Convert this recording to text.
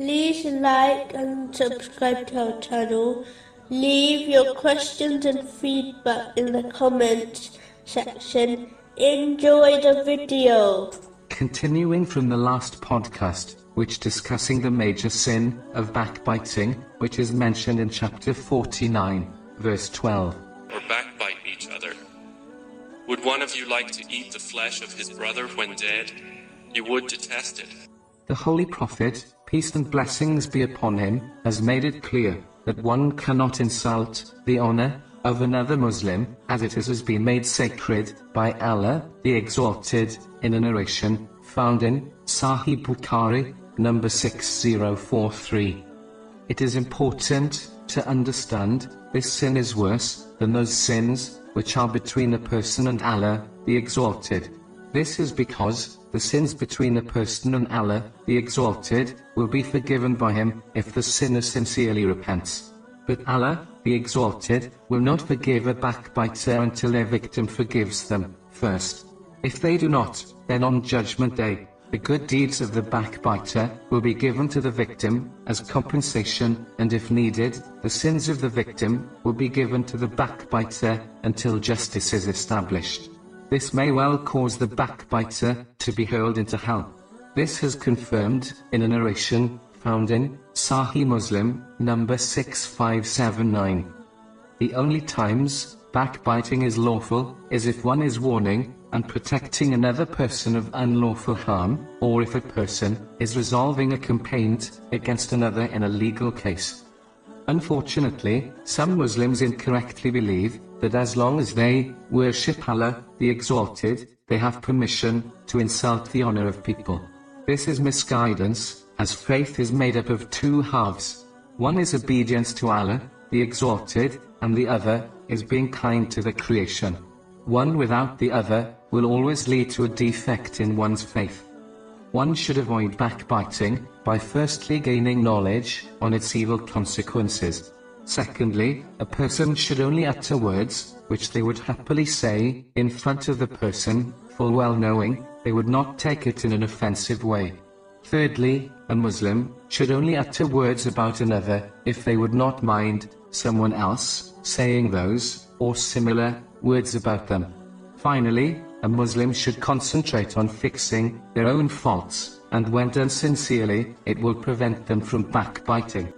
Please like and subscribe to our channel. Leave your questions and feedback in the comments section. Enjoy the video. Continuing from the last podcast, which discussing the major sin of backbiting, which is mentioned in chapter 49, verse 12. or backbite each other. Would one of you like to eat the flesh of his brother when dead? You would detest it. The Holy Prophet, peace and blessings be upon him, has made it clear that one cannot insult the honor of another Muslim, as it has been made sacred by Allah, the Exalted, in a narration found in Sahih Bukhari, number 6043. It is important to understand this sin is worse than those sins which are between a person and Allah, the Exalted. This is because the sins between a person and Allah, the Exalted, will be forgiven by him if the sinner sincerely repents. But Allah, the Exalted, will not forgive a backbiter until their victim forgives them first. If they do not, then on Judgment Day, the good deeds of the backbiter will be given to the victim as compensation, and if needed, the sins of the victim will be given to the backbiter until justice is established. This may well cause the backbiter to be hurled into hell. This is confirmed in a narration found in Sahih Muslim, number 6579. The only times backbiting is lawful is if one is warning and protecting another person of unlawful harm, or if a person is resolving a complaint against another in a legal case. Unfortunately, some Muslims incorrectly believe that as long as they worship Allah, the Exalted, they have permission to insult the honor of people. This is misguidance, as faith is made up of two halves. One is obedience to Allah, the Exalted, and the other is being kind to the creation. One without the other will always lead to a defect in one's faith. One should avoid backbiting by firstly gaining knowledge on its evil consequences. Secondly, a person should only utter words which they would happily say in front of the person, full well knowing they would not take it in an offensive way. Thirdly, a Muslim should only utter words about another if they would not mind someone else saying those or similar words about them. Finally, a Muslim should concentrate on fixing their own faults, and when done sincerely, it will prevent them from backbiting.